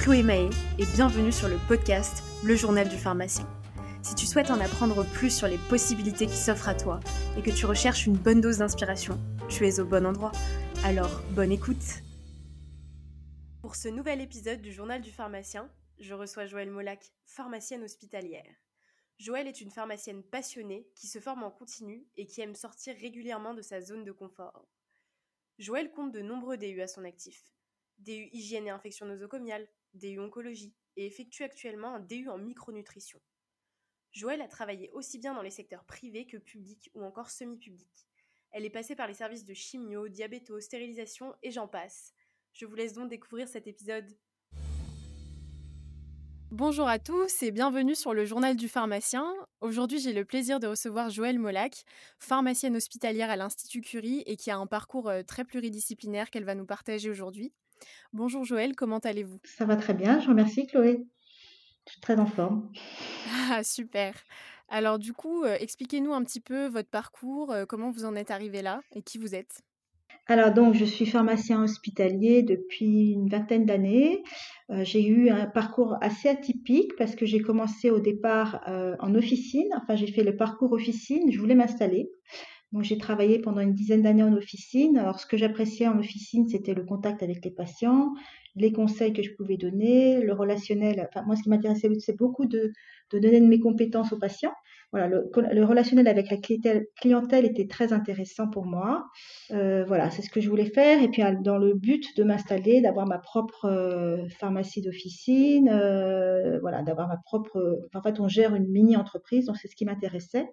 Chloé Mahé et bienvenue sur le podcast Le Journal du pharmacien. Si tu souhaites en apprendre plus sur les possibilités qui s'offrent à toi et que tu recherches une bonne dose d'inspiration, tu es au bon endroit. Alors, bonne écoute Pour ce nouvel épisode du Journal du pharmacien, je reçois Joëlle Molac, pharmacienne hospitalière. Joëlle est une pharmacienne passionnée qui se forme en continu et qui aime sortir régulièrement de sa zone de confort. Joëlle compte de nombreux DU à son actif. DU hygiène et infection nosocomiale, DU oncologie et effectue actuellement un DU en micronutrition. Joëlle a travaillé aussi bien dans les secteurs privés que publics ou encore semi-publics. Elle est passée par les services de chimio, diabéto, stérilisation et j'en passe. Je vous laisse donc découvrir cet épisode. Bonjour à tous et bienvenue sur le journal du pharmacien. Aujourd'hui, j'ai le plaisir de recevoir Joëlle Molac, pharmacienne hospitalière à l'Institut Curie et qui a un parcours euh, très pluridisciplinaire qu'elle va nous partager aujourd'hui. Bonjour Joëlle, comment allez-vous? Ça va très bien, je vous remercie Chloé. Je suis très en forme. Ah, super. Alors du coup, euh, expliquez-nous un petit peu votre parcours, euh, comment vous en êtes arrivé là et qui vous êtes? Alors donc, je suis pharmacien hospitalier depuis une vingtaine d'années. Euh, j'ai eu un parcours assez atypique parce que j'ai commencé au départ en officine. Enfin, j'ai fait le parcours officine. Je voulais m'installer. Donc, j'ai travaillé pendant une dizaine d'années en officine. Alors, ce que j'appréciais en officine, c'était le contact avec les patients, les conseils que je pouvais donner, le relationnel. Enfin, moi, ce qui m'intéressait, c'est beaucoup de, donner de mes compétences aux patients voilà, le, relationnel avec la clientèle, était très intéressant pour moi. Euh, voilà, c'est ce que je voulais faire. Et puis, dans le but de m'installer, d'avoir ma propre euh, pharmacie d'officine, euh, voilà, d'avoir ma propre. En fait, on gère une mini-entreprise, donc c'est ce qui m'intéressait.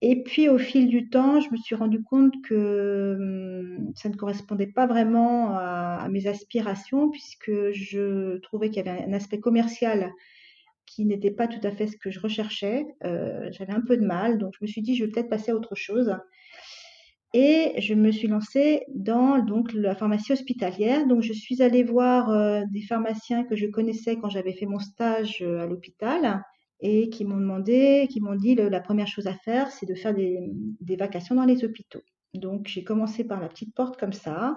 Et puis, au fil du temps, je me suis rendu compte que hum, ça ne correspondait pas vraiment à, mes aspirations, puisque je trouvais qu'il y avait un aspect commercial qui n'était pas tout à fait ce que je recherchais. Euh, j'avais un peu de mal, donc je me suis dit, je vais peut-être passer à autre chose. Et je me suis lancée dans donc, la pharmacie hospitalière. Donc, je suis allée voir euh, des pharmaciens que je connaissais quand j'avais fait mon stage euh, à l'hôpital et qui m'ont demandé, qui m'ont dit la première chose à faire, c'est de faire des, vacations dans les hôpitaux. Donc, j'ai commencé par la petite porte comme ça.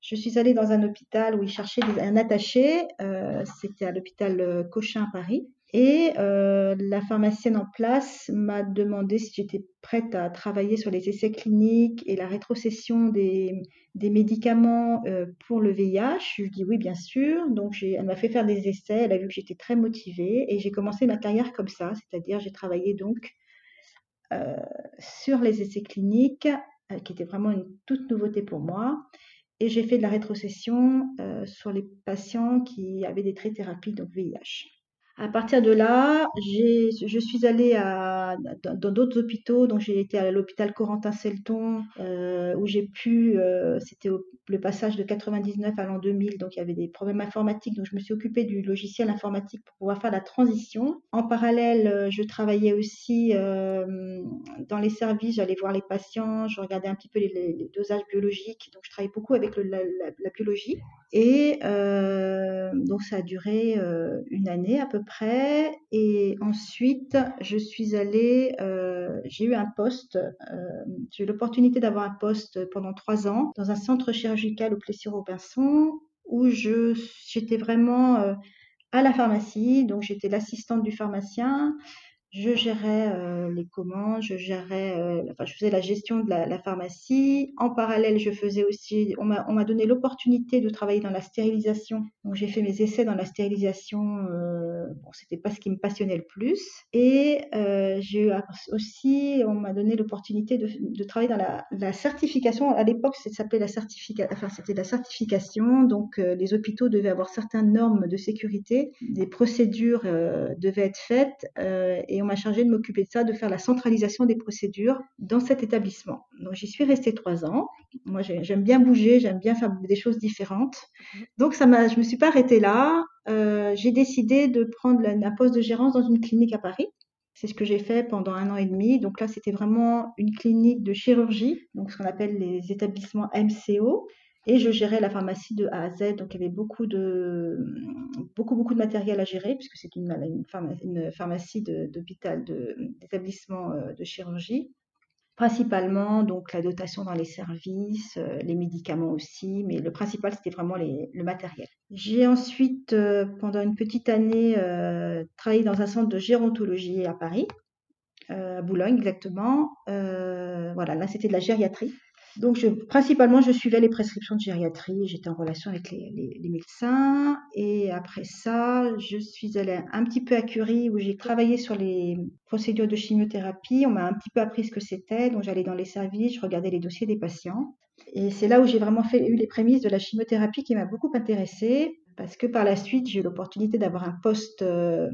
Je suis allée dans un hôpital où ils cherchaient un attaché. Euh, c'était à l'hôpital euh, Cochin à Paris. Et euh, la pharmacienne en place m'a demandé si j'étais prête à travailler sur les essais cliniques et la rétrocession des, médicaments pour le VIH. Je dis oui, bien sûr. Donc, elle m'a fait faire des essais. Elle a vu que j'étais très motivée et j'ai commencé ma carrière comme ça. C'est-à-dire, j'ai travaillé donc sur les essais cliniques, qui était vraiment une toute nouveauté pour moi. Et j'ai fait de la rétrocession euh, sur les patients qui avaient des traits thérapies, donc VIH. À partir de là, je suis allée à, dans d'autres hôpitaux. Donc, j'ai été à l'hôpital Corentin-Selton, euh, où j'ai pu, euh, c'était le passage de 99 à l'an 2000, donc il y avait des problèmes informatiques. Donc, je me suis occupée du logiciel informatique pour pouvoir faire la transition. En parallèle, euh, je travaillais aussi dans les services, j'allais voir les patients, je regardais un petit peu les, dosages biologiques. Donc, je travaillais beaucoup avec la, biologie. Et donc, ça a duré une année à peu près. Et ensuite, je suis allée, euh, j'ai eu un poste, euh, j'ai eu l'opportunité d'avoir un poste pendant trois ans dans un centre chirurgical au Plessis-Robinson où je, j'étais vraiment euh, à la pharmacie, donc j'étais l'assistante du pharmacien je gérais euh, les commandes, je gérais, euh, enfin, je faisais la gestion de la, la, pharmacie. En parallèle, je faisais aussi, on m'a, on m'a donné l'opportunité de travailler dans la stérilisation. Donc, j'ai fait mes essais dans la stérilisation. Euh, bon, c'était pas ce qui me passionnait le plus. Et euh, j'ai aussi, on m'a donné l'opportunité de, de, travailler dans la, la certification. À l'époque, ça s'appelait la certification, enfin, c'était la certification. Donc, euh, les hôpitaux devaient avoir certaines normes de sécurité, des procédures devaient être faites et on m'a chargé de m'occuper de ça, de faire la centralisation des procédures dans cet établissement. Donc j'y suis restée trois ans. Moi j'aime bien bouger, j'aime bien faire des choses différentes. Donc ça m'a, je me suis pas arrêtée là. Euh, j'ai décidé de prendre un poste de gérance dans une clinique à Paris. C'est ce que j'ai fait pendant un an et demi. Donc là, c'était vraiment une clinique de chirurgie, donc ce qu'on appelle les établissements MCO. Et je gérais la pharmacie de A à Z, donc il y avait beaucoup de, beaucoup, beaucoup de matériel à gérer, puisque c'est une, pharmacie, d'hôpital, d'établissement euh, de chirurgie. principalement donc la dotation dans les services, euh, les médicaments aussi, mais le principal c'était vraiment le matériel. J'ai ensuite, euh, pendant une petite année, travaillé dans un centre de gérontologie à Paris, à Boulogne exactement. voilà, là c'était de la gériatrie. Donc, principalement, je suivais les prescriptions de gériatrie. J'étais en relation avec les, médecins. Et après ça, je suis allée un petit peu à Curie où j'ai travaillé sur les procédures de chimiothérapie. On m'a un petit peu appris ce que c'était. Donc, j'allais dans les services, je regardais les dossiers des patients. Et c'est là où j'ai vraiment eu les prémices de la chimiothérapie qui m'a beaucoup intéressée. Parce que par la suite, j'ai eu l'opportunité d'avoir un poste euh,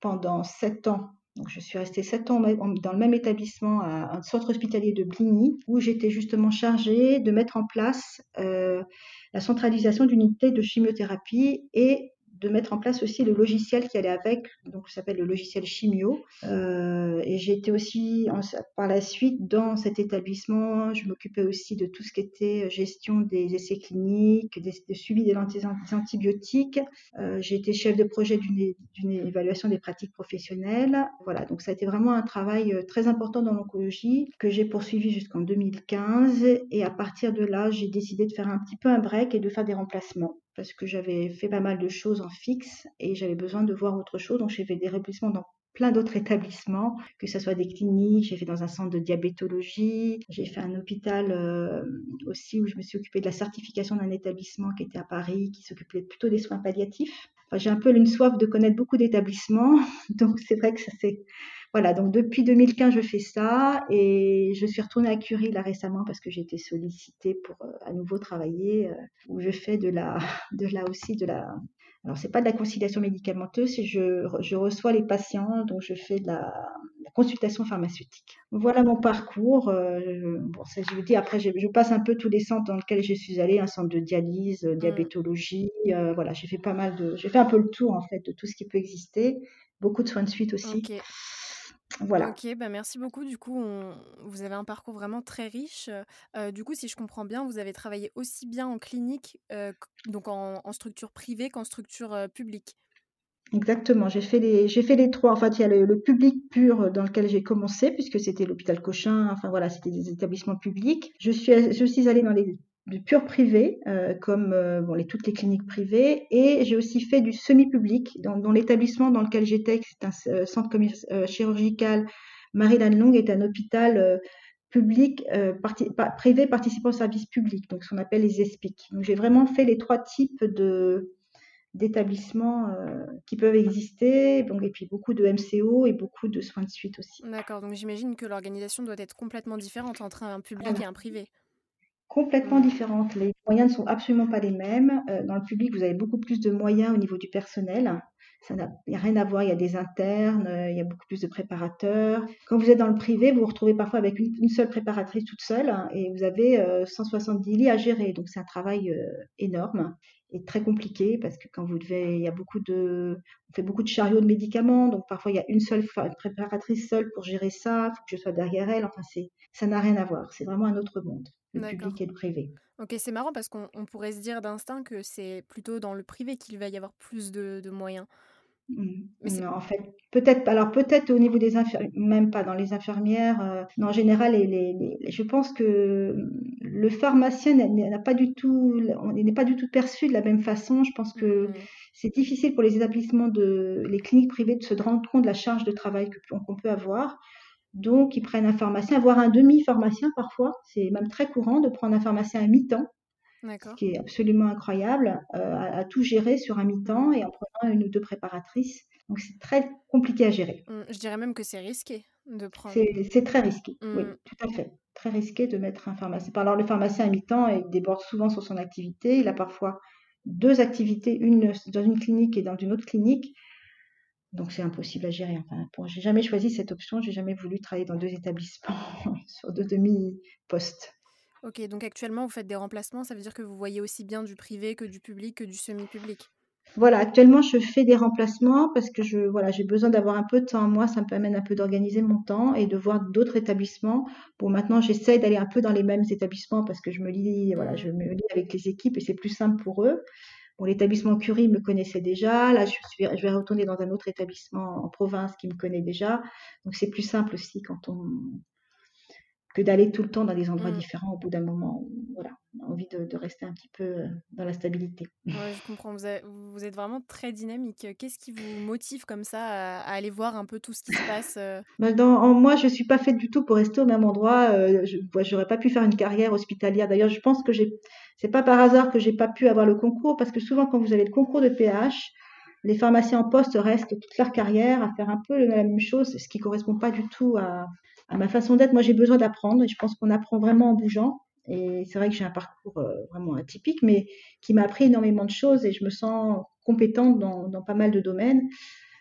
pendant sept ans donc, je suis restée sept ans dans le même établissement, à un centre hospitalier de Bligny, où j'étais justement chargée de mettre en place euh, la centralisation d'une unité de chimiothérapie et de mettre en place aussi le logiciel qui allait avec, donc s'appelle le logiciel Chimio. Euh, et été aussi par la suite dans cet établissement, je m'occupais aussi de tout ce qui était gestion des essais cliniques, des, suivi des antibiotiques. Euh, j'ai été chef de projet d'une évaluation des pratiques professionnelles. Voilà, donc ça a été vraiment un travail euh, très important dans l'oncologie que j'ai poursuivi jusqu'en 2015. Et à partir de là, j'ai décidé de faire un petit peu un break et de faire des remplacements parce que j'avais fait pas mal de choses en fixe et j'avais besoin de voir autre chose. Donc j'ai fait des remplacements dans plein d'autres établissements, que ce soit des cliniques, j'ai fait dans un centre de diabétologie, j'ai fait un hôpital euh, aussi où je me suis occupée de la certification d'un établissement qui était à Paris, qui s'occupait plutôt des soins palliatifs. Enfin, j'ai un peu une soif de connaître beaucoup d'établissements, donc c'est vrai que ça c'est voilà, donc depuis 2015, je fais ça et je suis retournée à Curie là récemment parce que j'ai été sollicitée pour euh, à nouveau travailler euh, où je fais de la, de là aussi de la. Alors c'est pas de la conciliation médicamenteuse, je, je reçois les patients, donc je fais de la, consultation pharmaceutique. Voilà mon parcours. Euh, bon, ça, je vous dis après, je, passe un peu tous les centres dans lesquels je suis allée, un centre de dialyse, mmh. diabétologie. voilà, j'ai fait pas mal de, j'ai fait un peu le tour en fait de tout ce qui peut exister. Beaucoup de soins de suite aussi. Voilà. Ok, bah merci beaucoup. Du coup, vous avez un parcours vraiment très riche. Euh, du coup, si je comprends bien, vous avez travaillé aussi bien en clinique, euh, donc en, structure privée qu'en structure euh, publique. Exactement, j'ai fait les j'ai fait les trois. En fait, il y a le, public pur dans lequel j'ai commencé puisque c'était l'hôpital Cochin. Enfin voilà, c'était des établissements publics. Je suis je suis allée dans les du pur privé, euh, comme euh, bon, les, toutes les cliniques privées, et j'ai aussi fait du semi-public dans, dans l'établissement dans lequel j'étais, c'est un euh, centre chirurgical Marie-Lanne Long, est un hôpital public, privé participant au service public, donc ce qu'on appelle les ESPIC. Donc j'ai vraiment fait les trois types de d'établissements qui peuvent exister, donc, et puis beaucoup de MCO et beaucoup de soins de suite aussi. D'accord, donc j'imagine que l'organisation doit être complètement différente entre un public et un privé complètement différentes. Les moyens ne sont absolument pas les mêmes. Euh, dans le public, vous avez beaucoup plus de moyens au niveau du personnel. Ça n'a rien à voir, il y a des internes, euh, il y a beaucoup plus de préparateurs. Quand vous êtes dans le privé, vous vous retrouvez parfois avec une, seule préparatrice toute seule hein, et vous avez 170 euh, lits à gérer. Donc c'est un travail énorme et très compliqué parce que quand vous devez, il y a beaucoup de, on fait beaucoup de chariots de médicaments, donc parfois il y a une seule préparatrice seule pour gérer ça, il faut que je sois derrière elle. Enfin c'est, ça n'a rien à voir. C'est vraiment un autre monde le public et le privé. Ok, c'est marrant parce qu'on pourrait se dire d'instinct que c'est plutôt dans le privé qu'il va y avoir plus de, moyens. Mmh. non, en fait, peut-être, alors peut-être au niveau des infirmières, même pas dans les infirmières. Euh, non, en général, les, je pense que le pharmacien n'a pas du tout, n'est pas du tout perçu de la même façon. Je pense que mmh. c'est difficile pour les établissements de, les cliniques privées de se rendre compte de la charge de travail qu'on peut avoir. Donc, ils prennent un pharmacien, voire un demi-pharmacien parfois. C'est même très courant de prendre un pharmacien à mi-temps, ce qui est absolument incroyable, euh, à, tout gérer sur un mi-temps et en prenant une ou deux préparatrices. Donc, c'est très compliqué à gérer. Mmh, je dirais même que c'est risqué de prendre. C'est très risqué, oui, mmh. tout à fait. Très risqué de mettre un pharmacien. Alors, le pharmacien à mi-temps, il déborde souvent sur son activité. Il a parfois deux activités, une dans une clinique et dans une autre clinique. Donc c'est impossible à gérer. Enfin, bon, j'ai jamais choisi cette option, j'ai jamais voulu travailler dans deux établissements sur deux demi-postes. Ok, donc actuellement vous faites des remplacements, ça veut dire que vous voyez aussi bien du privé que du public que du semi-public Voilà, actuellement je fais des remplacements parce que je voilà, j'ai besoin d'avoir un peu de temps. Moi, ça me permet un peu d'organiser mon temps et de voir d'autres établissements. Bon, maintenant j'essaie d'aller un peu dans les mêmes établissements parce que je me lis, voilà, mmh. je me lis avec les équipes et c'est plus simple pour eux. Bon, l'établissement Curie me connaissait déjà. Là, je, suis, je vais retourner dans un autre établissement en province qui me connaît déjà. Donc, c'est plus simple aussi quand on, que d'aller tout le temps dans des endroits Mmh. différents au bout d'un moment. Voilà, on a envie de, de rester un petit peu euh, dans la stabilité. Ouais, je comprends. Vous, avez- vous êtes vraiment très dynamique. Qu'est-ce qui vous motive comme ça à, à aller voir un peu tout ce qui se passe euh? Bah, dans- en moi, je suis pas faite du tout pour rester au même endroit. Euh, je ouais, j'aurais pas pu faire une carrière hospitalière. D'ailleurs, je pense que j'ai, c'est pas par hasard que j'ai pas pu avoir le concours, parce que souvent, quand vous avez le concours de PH, les pharmaciens en poste restent toute leur carrière à faire un peu la même chose, ce qui correspond pas du tout à, ma façon d'être. Moi, j'ai besoin d'apprendre et je pense qu'on apprend vraiment en bougeant. Et c'est vrai que j'ai un parcours euh, vraiment atypique, mais qui m'a appris énormément de choses et je me sens compétente dans pas mal de domaines.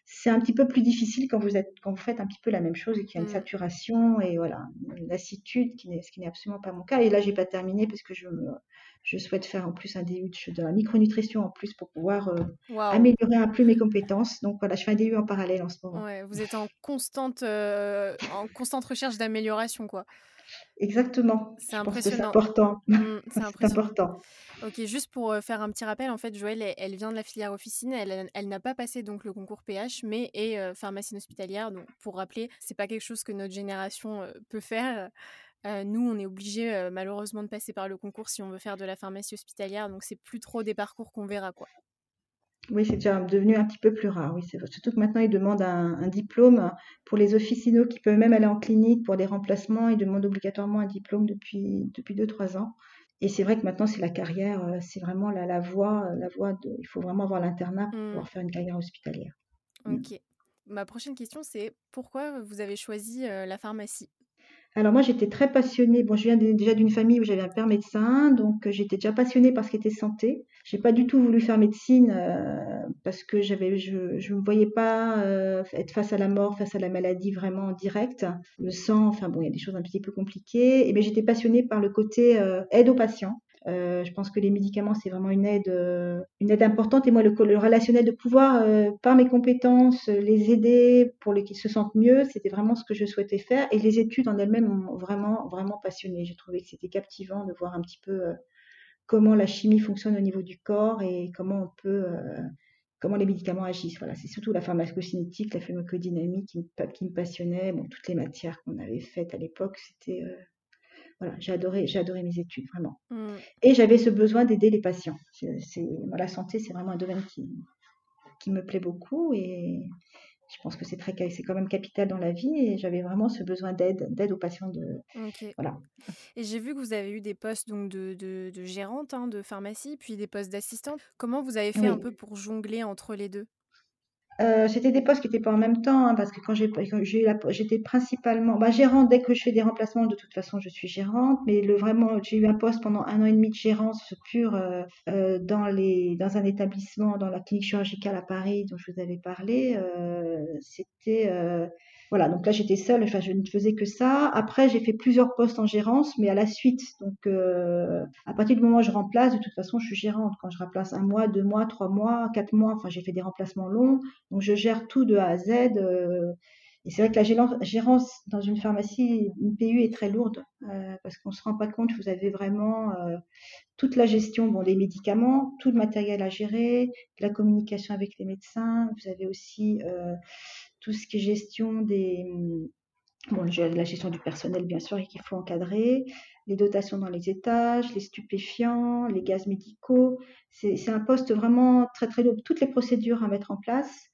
C'est un petit peu plus difficile quand vous êtes, quand vous faites un petit peu la même chose et qu'il y a une Mm. saturation et voilà, une lassitude, qui n'est, ce qui n'est absolument pas mon cas. Et là, j'ai pas terminé parce que je, souhaite faire en plus un DU de, la micronutrition en plus pour pouvoir euh, améliorer un peu mes compétences. Donc voilà, je fais un DU en parallèle en ce moment. Ouais, vous êtes en constante, euh, en constante recherche d'amélioration, quoi. Exactement. C'est important. Mm, c'est important. Ok, juste pour euh, faire un petit rappel, en fait, Joëlle, elle, elle vient de la filière officine, elle, elle n'a pas passé donc le concours PH, mais est euh, pharmacienne hospitalière. Donc, pour rappeler, c'est pas quelque chose que notre génération euh, peut faire. Euh, nous, on est obligé malheureusement de passer par le concours si on veut faire de la pharmacie hospitalière. Donc, c'est plus trop des parcours qu'on verra, quoi. Oui, c'est déjà devenu un petit peu plus rare. Oui. Surtout que maintenant, ils demandent un, un diplôme pour les officinaux qui peuvent même aller en clinique pour des remplacements. Ils demandent obligatoirement un diplôme depuis depuis deux trois ans. Et c'est vrai que maintenant, c'est la carrière, euh, c'est vraiment la, la voie, euh, la voie de. Il faut vraiment avoir l'internat pour Mm, pouvoir faire une carrière hospitalière. Mm. ok. Ma prochaine question, c'est pourquoi vous avez choisi euh, la pharmacie? Alors moi, j'étais très passionnée. Bon, je viens déjà d'une famille où j'avais un père médecin, donc euh, j'étais déjà passionnée par ce qui était santé. J'ai pas du tout voulu faire médecine euh, parce que j'avais, je, je me voyais pas euh, être face à la mort, face à la maladie vraiment en direct. Le sang, enfin bon, il y a des choses un petit peu compliquées. Et mais j'étais passionnée par le côté euh, aide aux patients. Euh, je pense que les médicaments, c'est vraiment une aide, euh, une aide importante. Et moi, le, relationnel de pouvoir, euh, par mes compétences, les aider pour qu'ils se sentent mieux, c'était vraiment ce que je souhaitais faire. Et les études en elles-mêmes m'ont vraiment, vraiment passionnée. J'ai trouvé que c'était captivant de voir un petit peu comment la chimie fonctionne au niveau du corps et comment on peut, comment les médicaments agissent. Voilà, c'est surtout la pharmacocinétique, la pharmacodynamique qui me, qui me passionnait. Bon, toutes les matières qu'on avait faites à l'époque, c'était, voilà, j'ai adoré, j'ai adoré mes études, vraiment. Mm, Et j'avais ce besoin d'aider les patients. C'est, la santé, c'est vraiment un domaine qui, qui me plaît beaucoup et je pense que c'est très, c'est quand même capital dans la vie et j'avais vraiment ce besoin d'aide, d'aide aux patients de, voilà. Et j'ai vu que vous avez eu des postes donc de, de, de gérante hein, de pharmacie, puis des postes d'assistante. Comment vous avez fait un peu pour jongler entre les deux? Euh, c'était des postes qui n'étaient pas en même temps, hein, parce que quand j'ai j'étais principalement bah, gérante dès que je fais des remplacements, de toute façon je suis gérante, mais le vraiment j'ai eu un poste pendant un an et demi de gérance pure euh, euh, dans un établissement dans la clinique chirurgicale à Paris dont je vous avais parlé. Euh, c'était euh, voilà donc là j'étais seule, enfin je ne faisais que ça. Après j'ai fait plusieurs postes en gérance, mais à la suite donc euh, à partir du moment où je remplace, de toute façon je suis gérante. Quand je remplace un mois, deux mois, trois mois, quatre mois, enfin j'ai fait des remplacements longs. Donc je gère tout de A à Z. et c'est vrai que la gérance dans une pharmacie, une PU est très lourde euh, parce qu'on se rend pas compte. Vous avez vraiment euh, toute la gestion bon, des médicaments, tout le matériel à gérer, la communication avec les médecins. Vous avez aussi euh, tout ce qui est gestion des bon, le- la gestion du personnel bien sûr et qu'il faut encadrer, les dotations dans les étages, les stupéfiants, les gaz médicaux. C'est un poste vraiment très très lourd. Toutes les procédures à mettre en place.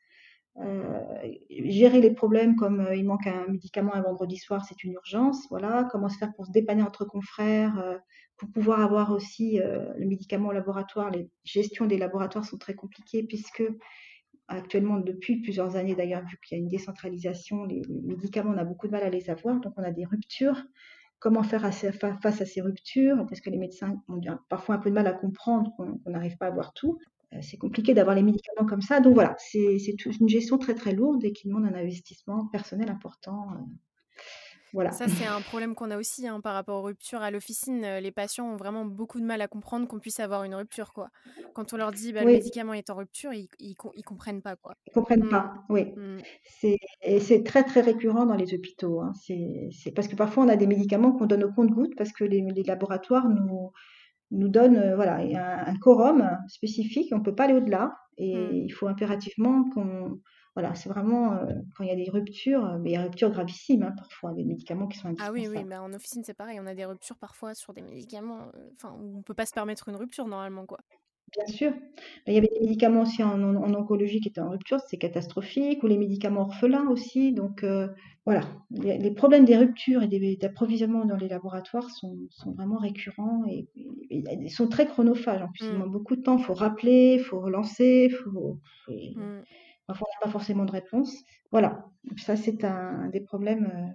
Euh, gérer les problèmes comme euh, il manque un médicament un vendredi soir, c'est une urgence. Voilà, comment se faire pour se dépanner entre confrères, euh, pour pouvoir avoir aussi le médicament au laboratoire. Les gestions des laboratoires sont très compliquées puisque actuellement, depuis plusieurs années d'ailleurs, vu qu'il y a une décentralisation, les, médicaments, on a beaucoup de mal à les avoir, donc on a des ruptures. Comment faire face à ces ruptures? Parce que les médecins ont parfois un peu de mal à comprendre qu'on n'arrive pas à avoir tout. Euh, C'est compliqué d'avoir les médicaments comme ça. Donc voilà, c'est une gestion très très lourde et qui demande un investissement personnel important. euh, Voilà. Ça, c'est un problème qu'on a aussi hein, par rapport aux ruptures à l'officine. Euh, Les patients ont vraiment beaucoup de mal à comprendre qu'on puisse avoir une rupture, quoi. Quand on leur dit bah, le médicament est en rupture, ils, ils comprennent pas, quoi. ils comprennent Mm, pas. Oui. mm, C'est et c'est très très récurrent dans les hôpitaux. hein. C'est parce que parfois on a des médicaments qu'on donne au compte-gouttes parce que les, les laboratoires nous nous donnent euh, voilà un, un quorum spécifique. On peut pas aller au-delà et mm. il faut impérativement qu'on voilà, c'est vraiment quand il y a des ruptures, mais il y a des ruptures gravissimes hein, parfois, des médicaments qui sont Ah oui, oui, indispensables. bah en officine c'est pareil, on a des ruptures parfois sur des médicaments, enfin on peut pas se permettre une rupture normalement quoi. Bien sûr. Il y avait des médicaments aussi en, en- en oncologie qui étaient en rupture, c'est catastrophique, ou les médicaments orphelins aussi. Donc euh, voilà, les, les problèmes des ruptures et des- d'approvisionnement dans les laboratoires sont, sont vraiment récurrents et, et- et ils sont très chronophages. En plus, ils Mm, demandent beaucoup de temps. Il faut rappeler, il faut relancer, faut, et mm, parfois on n'a pas forcément de réponse. Voilà, Donc ça c'est un, des problèmes. euh,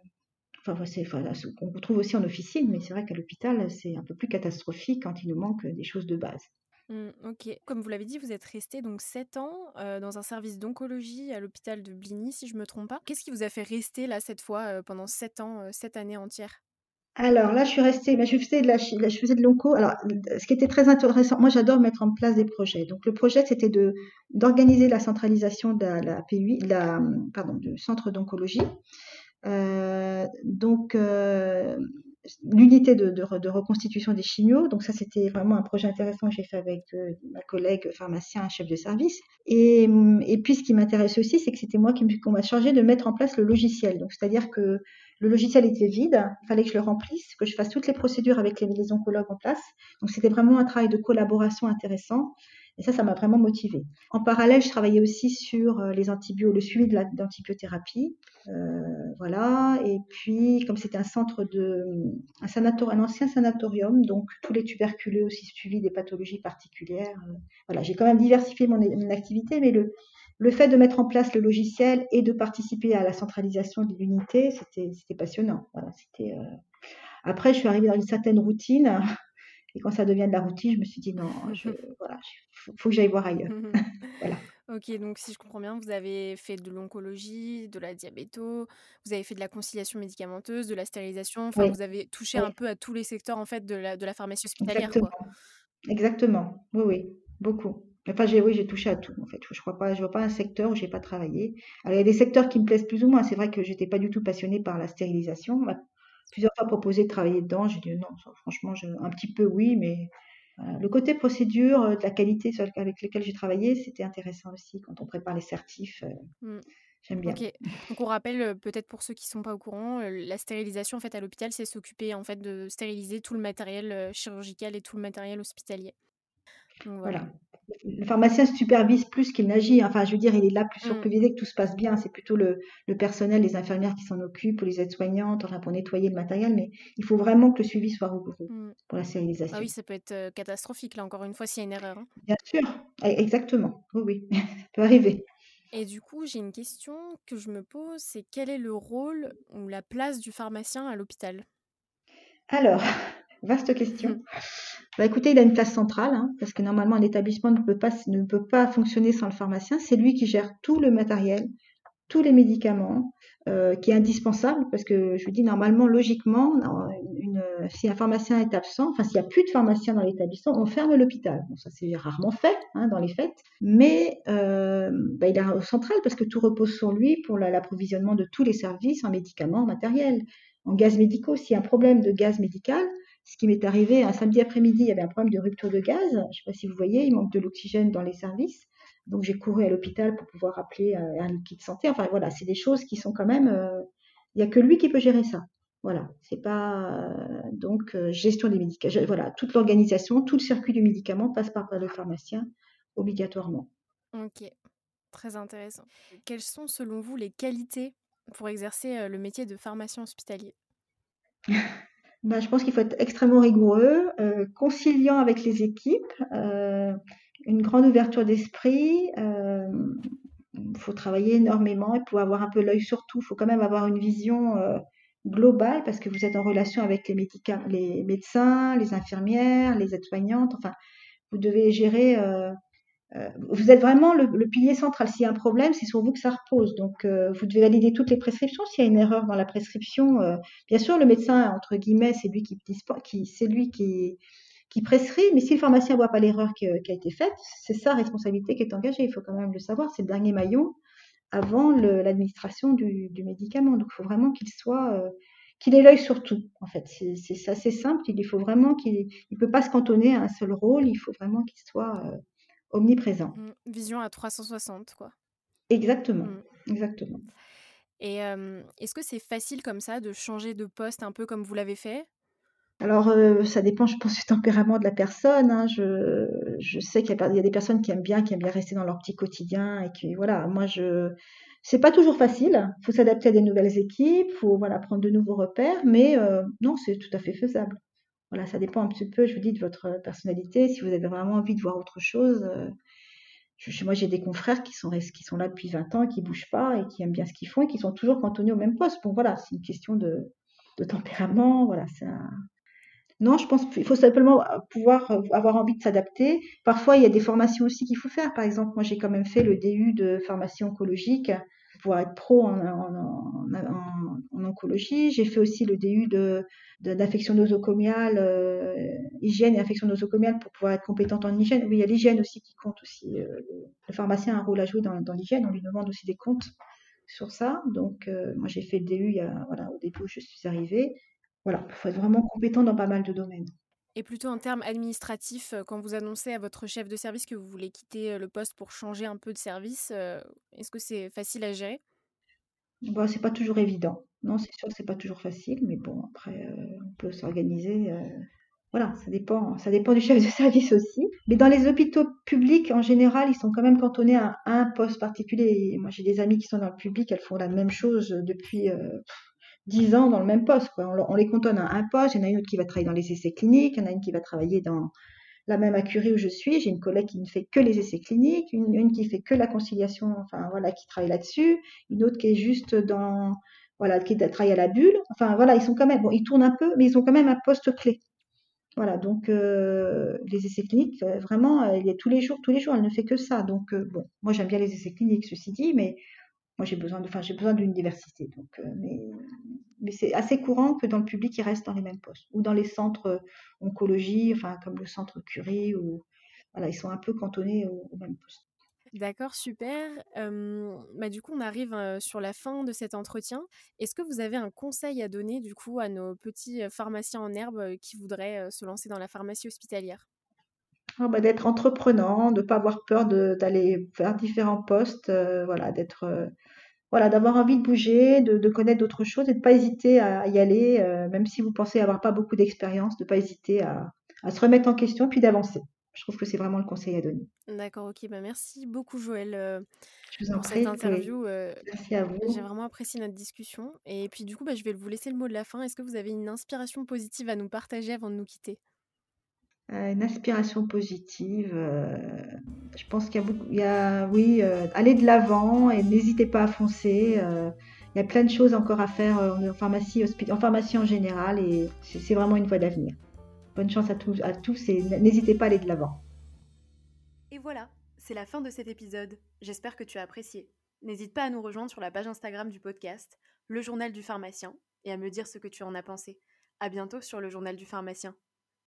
Enfin, ouais, c'est voilà, ce qu'on retrouve aussi en officine, mais c'est vrai qu'à l'hôpital, c'est un peu plus catastrophique quand il nous manque des choses de base. Mm, ok. Comme vous l'avez dit, vous êtes resté donc 7 ans dans un service d'oncologie à l'hôpital de Bligny, si je me trompe pas. Qu'est-ce qui vous a fait rester là cette fois pendant 7 ans, euh, 7 années entières? Alors là, je suis restée, je faisais de la, de l'onco. Alors, ce qui était très intéressant, moi, j'adore mettre en place des projets. Donc, le projet, c'était de d'organiser la centralisation de la, PUI, la, pardon, du centre d'oncologie. Donc, l'unité de, de re- de reconstitution des chimios. Donc, ça, c'était vraiment un projet intéressant que j'ai fait avec euh, ma collègue pharmacien, chef de service. Et, hum, et puis, ce qui m'intéresse aussi, c'est que c'était moi qui qu'on m'a chargé de mettre en place le logiciel. Donc, c'est-à-dire que le logiciel était vide, il fallait que je le remplisse, que je fasse toutes les procédures avec les, les oncologues en place. Donc, c'était vraiment un travail de collaboration intéressant. Et ça, ça m'a vraiment motivée. En parallèle, je travaillais aussi sur euh, les antibiotiques, le suivi de l'antibiothérapie. Euh, voilà. Et puis, comme c'était un centre de, un, sanator, un ancien sanatorium, donc tous les tuberculeux aussi suivis des pathologies particulières. Euh, voilà, j'ai quand même diversifié mon, activité, mais le, le fait de mettre en place le logiciel et de participer à la centralisation de l'unité, c'était passionnant. Voilà, c'était, euh... Après, je suis arrivée dans une certaine routine. Et quand ça devient de la routine, je me suis dit non, je, voilà, faut, faut que j'aille voir ailleurs. voilà. Ok, donc si je comprends bien, vous avez fait de l'oncologie, de la diabéto, vous avez fait de la conciliation médicamenteuse, de la stérilisation, enfin Oui, vous avez touché oui, un peu à tous les secteurs en fait de la, de la pharmacie hospitalière, exactement, quoi. exactement. Oui, oui, beaucoup. Enfin, j'ai, oui, j'ai touché à tout, en fait. Je crois pas, je vois pas un secteur où j'ai pas travaillé. Alors, il y a des secteurs qui me plaisent plus ou moins. C'est vrai que j'étais pas du tout passionnée par la stérilisation. Plusieurs fois proposé de travailler dedans. J'ai dit non, franchement, je- un petit peu oui, mais voilà. Le côté procédure, euh, de la qualité avec lesquelles j'ai travaillé, c'était intéressant aussi quand on prépare les certifs. euh, Mm. j'aime bien. Ok, donc on rappelle euh, peut-être pour ceux qui sont pas au courant, la stérilisation en fait à l'hôpital, c'est s'occuper en fait de stériliser tout le matériel chirurgical et tout le matériel hospitalier. Donc voilà. Voilà. Le pharmacien supervise plus qu'il n'agit. Enfin, je veux dire, il est là plus Mm. superviser que tout se passe bien. C'est plutôt le, le personnel, les infirmières qui s'en occupent, ou les aides-soignantes, enfin, pour nettoyer le matériel. Mais il faut vraiment que le suivi soit rigoureux Mm. pour la Ah stérilisation. oui, ça peut être euh, catastrophique là encore une fois s'il y a une erreur. hein. Bien sûr, E- exactement. Oui, oui, ça peut arriver. Et du coup, j'ai une question que je me pose, c'est quel est le rôle ou la place du pharmacien à l'hôpital? Alors, vaste question. Bah, écoutez, il a une place centrale, hein, parce que normalement, un établissement ne peut pas, ne peut pas fonctionner sans le pharmacien. C'est lui qui gère tout le matériel, tous les médicaments, euh, qui est indispensable, parce que je vous dis, normalement, logiquement, si un pharmacien est absent, enfin, s'il n'y a plus de pharmacien dans l'établissement, on ferme l'hôpital. Bon, ça, c'est rarement fait, hein, dans les faits, mais euh, bah, il est au central, parce que tout repose sur lui pour la- l'approvisionnement de tous les services en médicaments, en matériel, en gaz médicaux. S'il y a un problème de gaz médical, ce qui m'est arrivé un samedi après-midi, il y avait un problème de rupture de gaz. Je ne sais pas si vous voyez, il manque de l'oxygène dans les services. Donc j'ai couru à l'hôpital pour pouvoir appeler euh, un liquide santé. Enfin voilà, c'est des choses qui sont quand même. euh, Il n'y a que lui qui peut gérer ça. Voilà, c'est pas euh, donc gestion des médicaments. Voilà, toute l'organisation, tout le circuit du médicament passe par le pharmacien obligatoirement. Ok, très intéressant. Quelles sont selon vous les qualités pour exercer le métier de pharmacien hospitalier? Ben, je pense qu'il faut être extrêmement rigoureux, euh, conciliant avec les équipes, euh, une grande ouverture d'esprit. euh, Il faut travailler énormément et pouvoir avoir un peu l'œil sur tout. Il faut quand même avoir une vision euh, globale parce que vous êtes en relation avec les, les médecins, les infirmières, les aides-soignantes. Enfin, vous devez gérer. Euh, vous êtes vraiment le, pilier central. S'il y a un problème, c'est sur vous que ça repose. Donc, euh, vous devez valider toutes les prescriptions. S'il y a une erreur dans la prescription, euh, bien sûr, le médecin, entre guillemets, c'est lui qui, prescrit, mais si le pharmacien voit pas l'erreur qui, a été faite, c'est sa responsabilité qui est engagée. Il faut quand même le savoir. C'est le dernier maillon avant l'administration du, médicament. Donc, il faut vraiment qu'il soit, qu'il ait l'œil sur tout. En fait, c'est assez simple. Il faut vraiment qu'il, il peut pas se cantonner à un seul rôle. Il faut vraiment qu'il soit omniprésent. Mm, Vision à 360, quoi. Exactement, mmh. exactement. Et est-ce que c'est facile comme ça de changer de poste un peu comme vous l'avez fait? Alors, ça dépend, je pense, du tempérament de la personne, hein. Je je sais qu'il y a des personnes qui aiment bien qui aiment bien rester dans leur petit quotidien et qui voilà, moi je c'est pas toujours facile. Il Faut s'adapter à des nouvelles équipes, faut, voilà, prendre de nouveaux repères, mais non, c'est tout à fait faisable. Voilà, ça dépend un petit peu, je vous dis, de votre personnalité. Si vous avez vraiment envie de voir autre chose, moi j'ai des confrères qui sont qui sont là depuis 20 ans, qui bougent pas et qui aiment bien ce qu'ils font et qui sont toujours cantonnés au même poste. Bon voilà, c'est une question de de tempérament, voilà, non, je pense qu'il faut simplement pouvoir avoir envie de s'adapter. Parfois, il y a des formations aussi qu'il faut faire. Par exemple, moi, j'ai quand même fait le DU de pharmacie oncologique être pro en, oncologie. J'ai fait aussi le DU de, nosocomiale, euh, hygiène et infection nosocomiale pour pouvoir être compétente en hygiène. Oui, il y a l'hygiène aussi qui compte aussi. Euh, le pharmacien a un rôle à jouer dans, dans l'hygiène. On lui demande aussi des comptes sur ça. Donc, euh, moi, j'ai fait le DU il y a, voilà, au début où je suis arrivée. Voilà, il faut être vraiment compétent dans pas mal de domaines. Et plutôt en termes administratifs, euh, quand vous annoncez à votre chef de service que vous voulez quitter euh, le poste pour changer un peu de service, euh, est-ce que c'est facile à gérer? Bah, C'est pas toujours évident. Non, c'est sûr que c'est pas toujours facile, mais bon, après, on peut s'organiser. voilà, ça dépend, ça dépend du chef de service aussi. Mais dans les hôpitaux publics, en général, ils sont quand même cantonnés à un poste particulier. moi, j'ai des amis qui sont dans le public, elles font la même chose depuis 10 ans dans le même poste. On, les cantonne à un poste. Il y en a une autre qui va travailler dans les essais cliniques. Il y en a une qui va travailler dans la même acurie où je suis. J'ai une collègue qui ne fait que les essais cliniques, une, une qui fait que la conciliation, enfin voilà, qui travaille là-dessus, une autre qui est juste dans, voilà, qui travaille à la bulle. Enfin voilà, ils sont quand même, bon, ils tournent un peu, mais ils ont quand même un poste clé. Voilà, donc euh, les essais cliniques, euh, vraiment, elle est tous les jours, tous les jours, elle ne fait que ça. Donc euh, bon, moi j'aime bien les essais cliniques, ceci dit, mais moi j'ai besoin de, enfin j'ai besoin d'une diversité. Donc, mais mais c'est assez courant que dans le public, ils restent dans les mêmes postes. Ou dans les centres euh, oncologie, enfin, comme le centre Curie, ou, voilà, ils sont un peu cantonnés au, même poste. D'accord, super. bah, du coup, on arrive sur la fin de cet entretien. Est-ce que vous avez un conseil à donner du coup à nos petits pharmaciens en herbe qui voudraient se lancer dans la pharmacie hospitalière? Ah, bah, D'être entreprenant, de ne pas avoir peur d'aller faire différents postes, voilà, d'être voilà, d'avoir envie de bouger, de, connaître d'autres choses et de ne pas hésiter à y aller, euh, même si vous pensez avoir pas beaucoup d'expérience, de ne pas hésiter à, se remettre en question puis d'avancer. Je trouve que c'est vraiment le conseil à donner. D'accord, ok. Bah merci beaucoup, Joël, euh, je vous en pour cette interview. Euh, merci à vous. J'ai vraiment apprécié notre discussion. Et puis, du coup, bah, je vais vous laisser le mot de la fin. Est-ce que vous avez une inspiration positive à nous partager avant de nous quitter? Une inspiration positive. je pense qu'il y a beaucoup, oui, aller de l'avant et n'hésitez pas à foncer. il y a plein de choses encore à faire en pharmacie, en pharmacie en général et c'est vraiment une voie d'avenir. Bonne chance à tous, à tous et n'hésitez pas à aller de l'avant. Et voilà, c'est la fin de cet épisode. J'espère que tu as apprécié. N'hésite pas à nous rejoindre sur la page Instagram du podcast, le journal du pharmacien, et à me dire ce que tu en as pensé. À bientôt sur le journal du pharmacien.